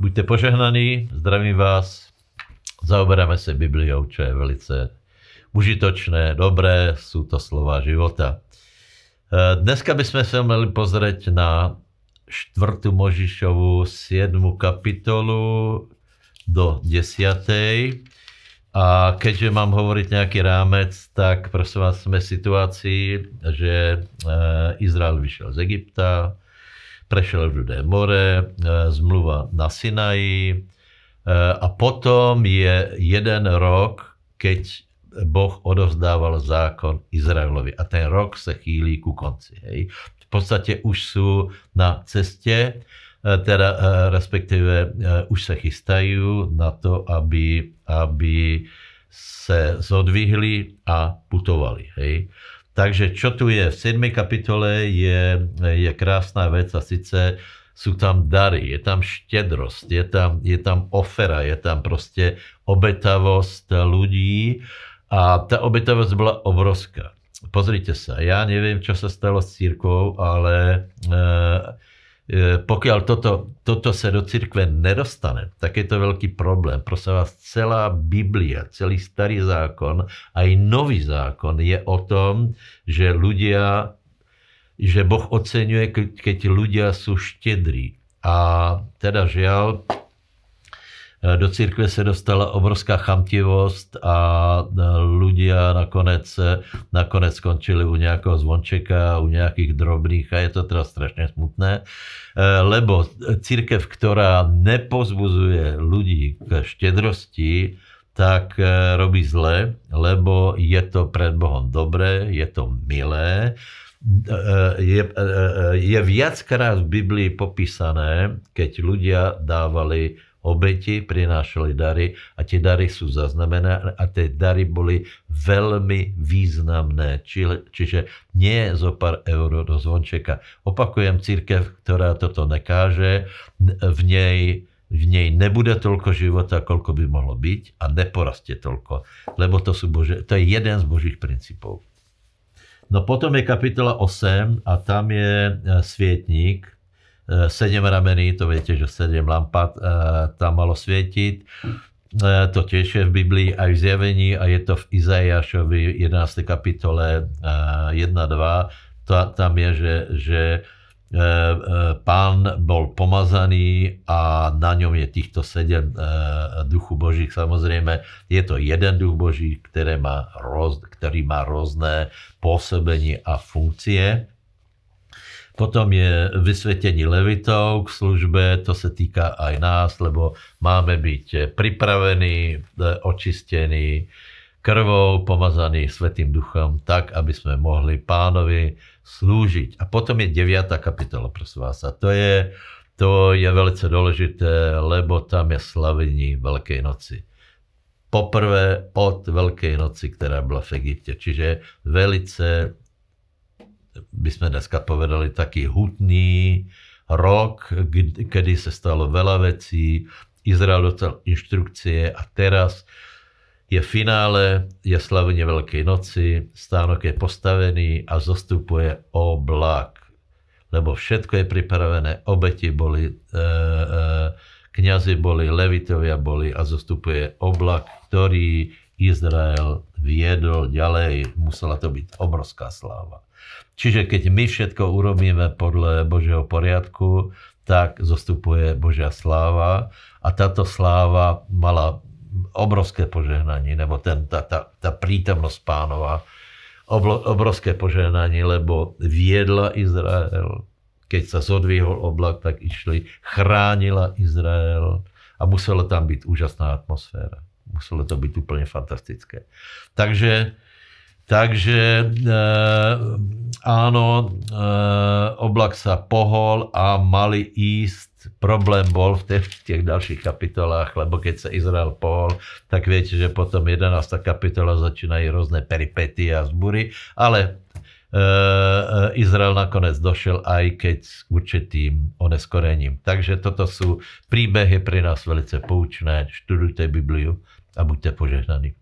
Buďte požehnaní, zdravím vás. Zaoberáme se Bibliou, čo je velice užitočné, dobré, sú to slova života. E, dneska bychom se měli pozrieť na 4. Možišovu 7. kapitolu do 10. A keďže mám hovoriť nejaký rámec, tak prosím vás, sme v situácii, že e, Izrael vyšiel z Egypta, prešiel Rudé more, e, zmluva na Sinaji e, a potom je jeden rok, keď Boh odovzdával zákon Izraelovi a ten rok sa chýlí ku konci. Hej. V podstate už sú na ceste teda e, respektíve už sa chystajú na to, aby, aby se zodvihli a putovali. Hej. Takže čo tu je? V 7. kapitole je, je krásna vec a sice sú tam dary, je tam štedrosť, je tam, je tam ofera, je tam proste obetavosť ľudí a tá obetavosť bola obrovská. Pozrite sa, ja neviem, čo sa stalo s církvou, ale E, pokiaľ toto, toto sa do cirkve nedostane, tak je to veľký problém. Prosím vás, celá Biblia, celý starý zákon, aj nový zákon je o tom, že ľudia, že Boh oceňuje, keď ľudia sú štedrí. A teda žiaľ, E, do církve se dostala obrovská chamtivosť a e, ľudia nakonec, e, nakonec skončili u nejakého zvončeka, u nejakých drobných a je to teraz strašne smutné, lebo církev, ktorá nepozbuzuje ľudí k štedrosti, tak robí zle, lebo je to pred Bohom dobré, je to milé, je, je viackrát v Biblii popísané, keď ľudia dávali obeti, prinášali dary a tie dary sú zaznamenané a tie dary boli veľmi významné. Či, čiže nie zo pár eur do zvončeka. Opakujem, církev, ktorá toto nekáže, v nej v nej nebude toľko života, koľko by mohlo byť a neporastie toľko, lebo to, sú Bože, to je jeden z Božích princípov. No potom je kapitola 8 a tam je e, svietník, sedem ramení, to viete, že sedem lampat eh, tam malo svietiť. Eh, to tiež je v Biblii aj v zjavení a je to v Izajašovi 11. kapitole 1-2. Tam je, že, že pán bol pomazaný a na ňom je týchto sedem duchu božích. Samozrejme, je to jeden duch boží, ktorý má, roz, ktorý má rôzne pôsobenie a funkcie. Potom je vysvetení levitov k službe, to sa týka aj nás, lebo máme byť pripravení, e, očistení, krvou pomazaný Svetým duchom, tak, aby sme mohli pánovi slúžiť. A potom je 9. kapitola, prosím vás. A to je, to je velice dôležité, lebo tam je slavení Veľkej noci. Poprvé od Veľkej noci, ktorá bola v Egypte. Čiže velice by sme dneska povedali, taký hutný rok, kedy sa stalo veľa vecí, Izrael dostal inštrukcie a teraz je finále, je slavenie Veľkej noci, stánok je postavený a zostupuje oblak. Lebo všetko je pripravené, obeti boli, e, e, kniazy boli, levitovia boli a zostupuje oblak, ktorý Izrael viedol ďalej. Musela to byť obrovská sláva. Čiže keď my všetko urobíme podľa Božieho poriadku, tak zostupuje Božia sláva a táto sláva mala obrovské požehnanie, nebo ten, tá, tá, tá prítomnosť pánova, obrovské požehnanie, lebo viedla Izrael, keď sa zodvihol oblak, tak išli, chránila Izrael a musela tam byť úžasná atmosféra. Muselo to byť úplne fantastické. Takže Takže e, áno, e, oblak sa pohol a mali ísť. Problém bol v tých, v tých ďalších kapitolách, lebo keď sa Izrael pohol, tak viete, že potom 11. kapitola začínajú rôzne peripety a zbury, ale e, Izrael nakoniec došel aj keď s určitým oneskorením. Takže toto sú príbehy pre nás velice poučné. Študujte Bibliu a buďte požehnaní.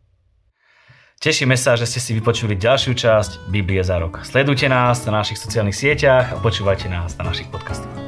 Tešíme sa, že ste si vypočuli ďalšiu časť Biblie za rok. Sledujte nás na našich sociálnych sieťach a počúvajte nás na našich podcastoch.